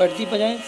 वर्दी बजाएँ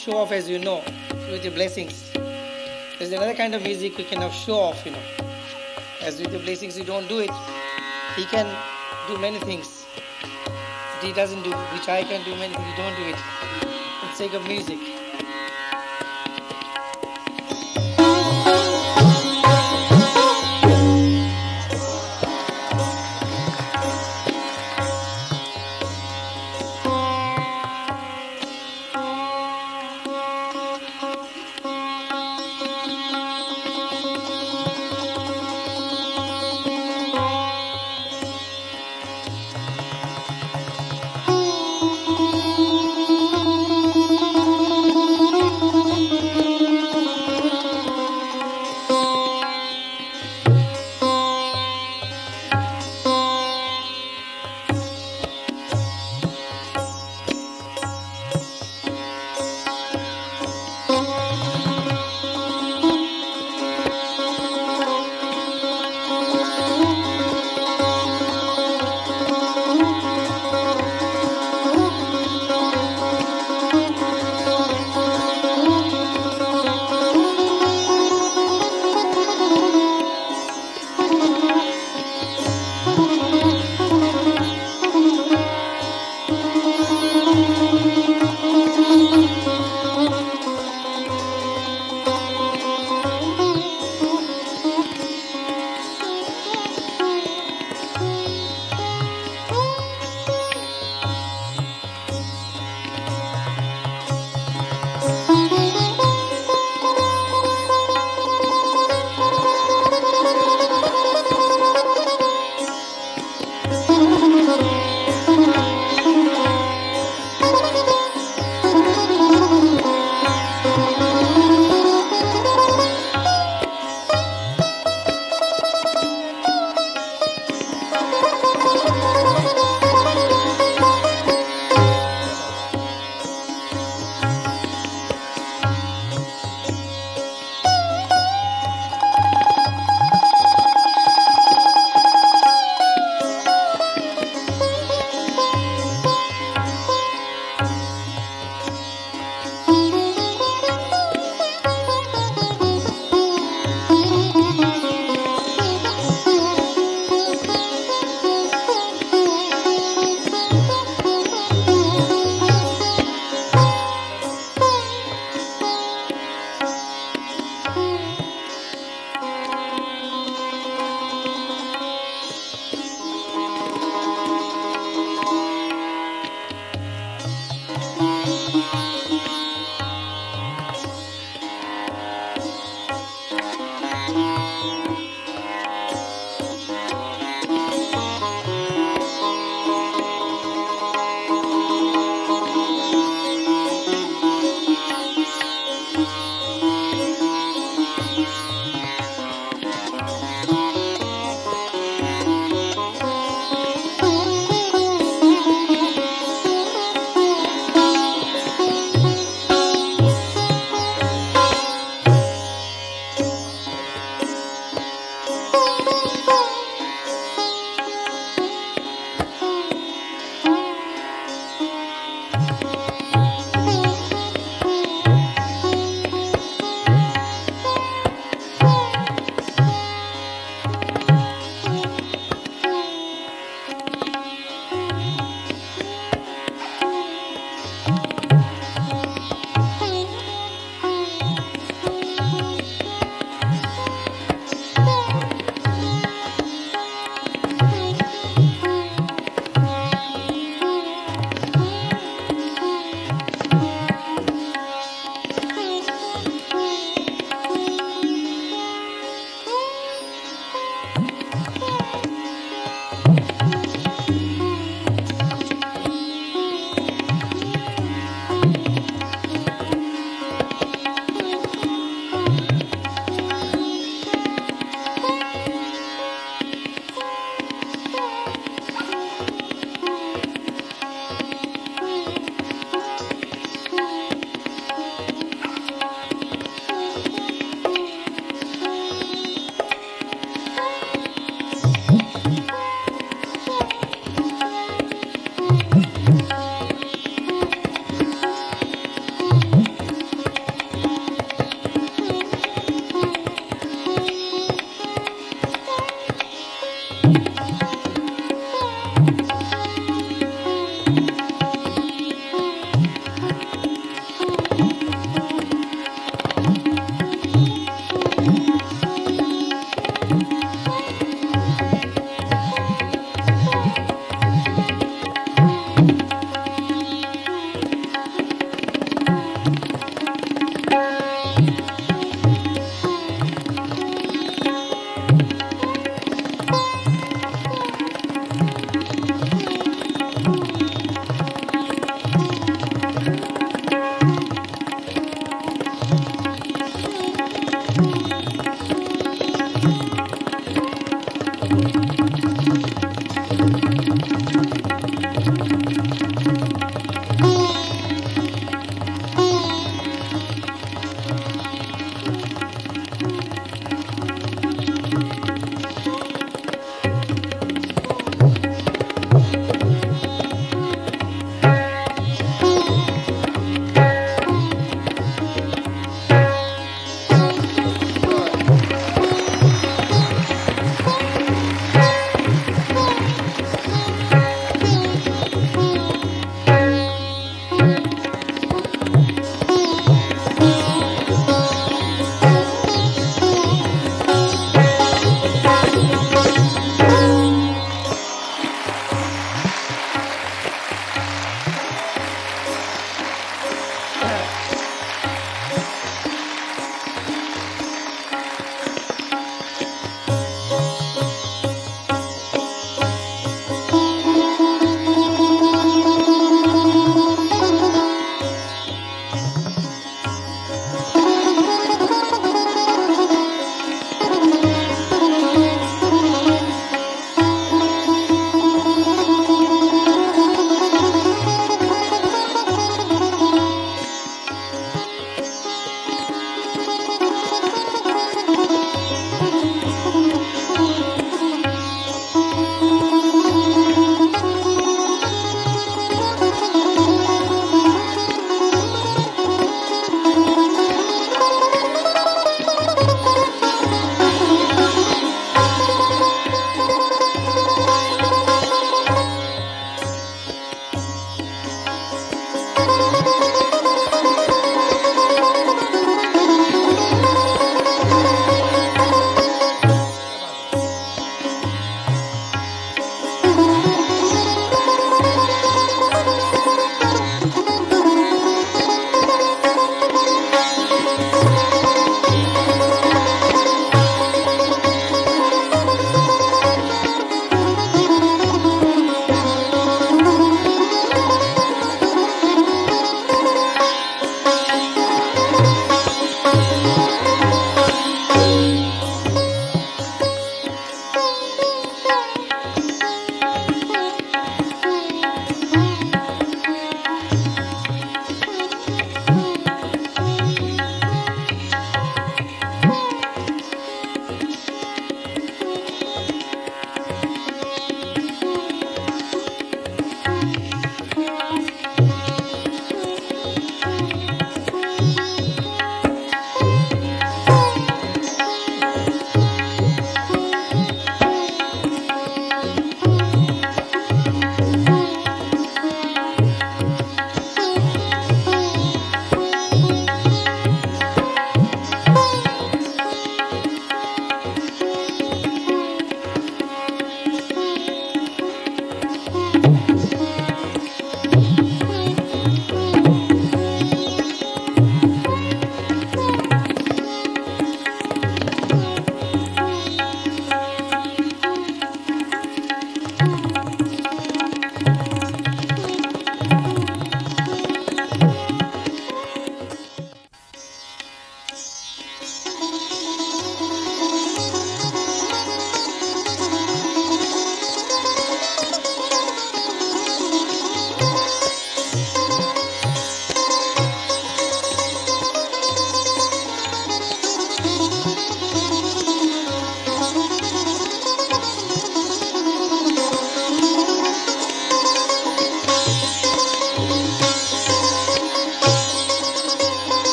show off as you know, with the blessings. There's another kind of music we can show off, you know. As with the blessings, you don't do it. He can do many things. He doesn't do, which I can do many things, you don't do it. For the sake of music.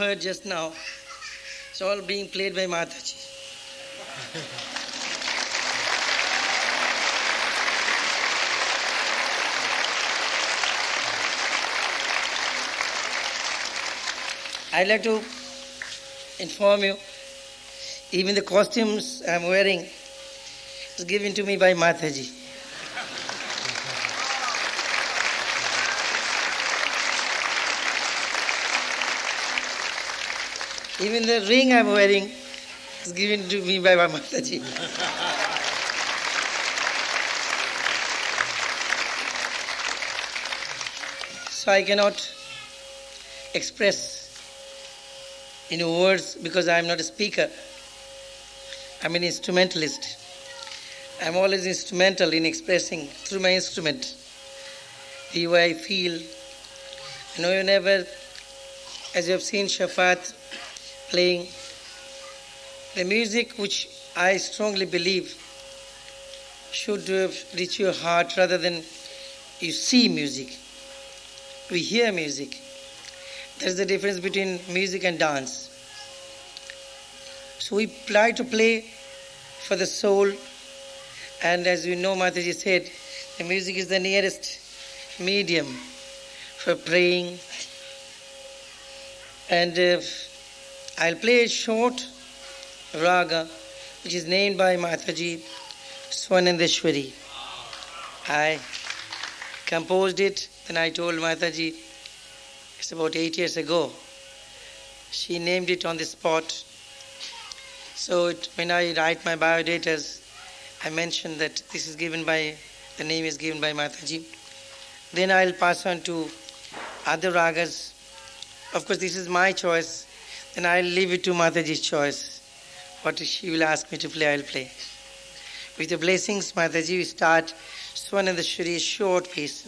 Heard just now. It's all being played by Mataji. I'd like to inform you, even the costumes I'm wearing was given to me by Mataji. Even the ring I'm wearing is given to me by my Mataji. so I cannot express in words because I am not a speaker. I'm an instrumentalist. I'm always instrumental in expressing through my instrument the way I feel. I know you never, as you have seen Shafat playing, the music which I strongly believe should reach your heart rather than you see music. We hear music. There's the difference between music and dance. So we try to play for the soul, and as you know, Mataji said, the music is the nearest medium for praying. And uh, I'll play a short raga, which is named by Mataji Swanandeshwari. I composed it, then I told Mataji it's about eight years ago. She named it on the spot. So it, when I write my biodatas, I mention that this is given by, the name is given by Mataji. Then I'll pass on to other ragas. Of course, this is my choice. Then I'll leave it to Mataji's choice. What she will ask me to play, I'll play. With the blessings, Mataji, we start Swanandeshwari, short piece.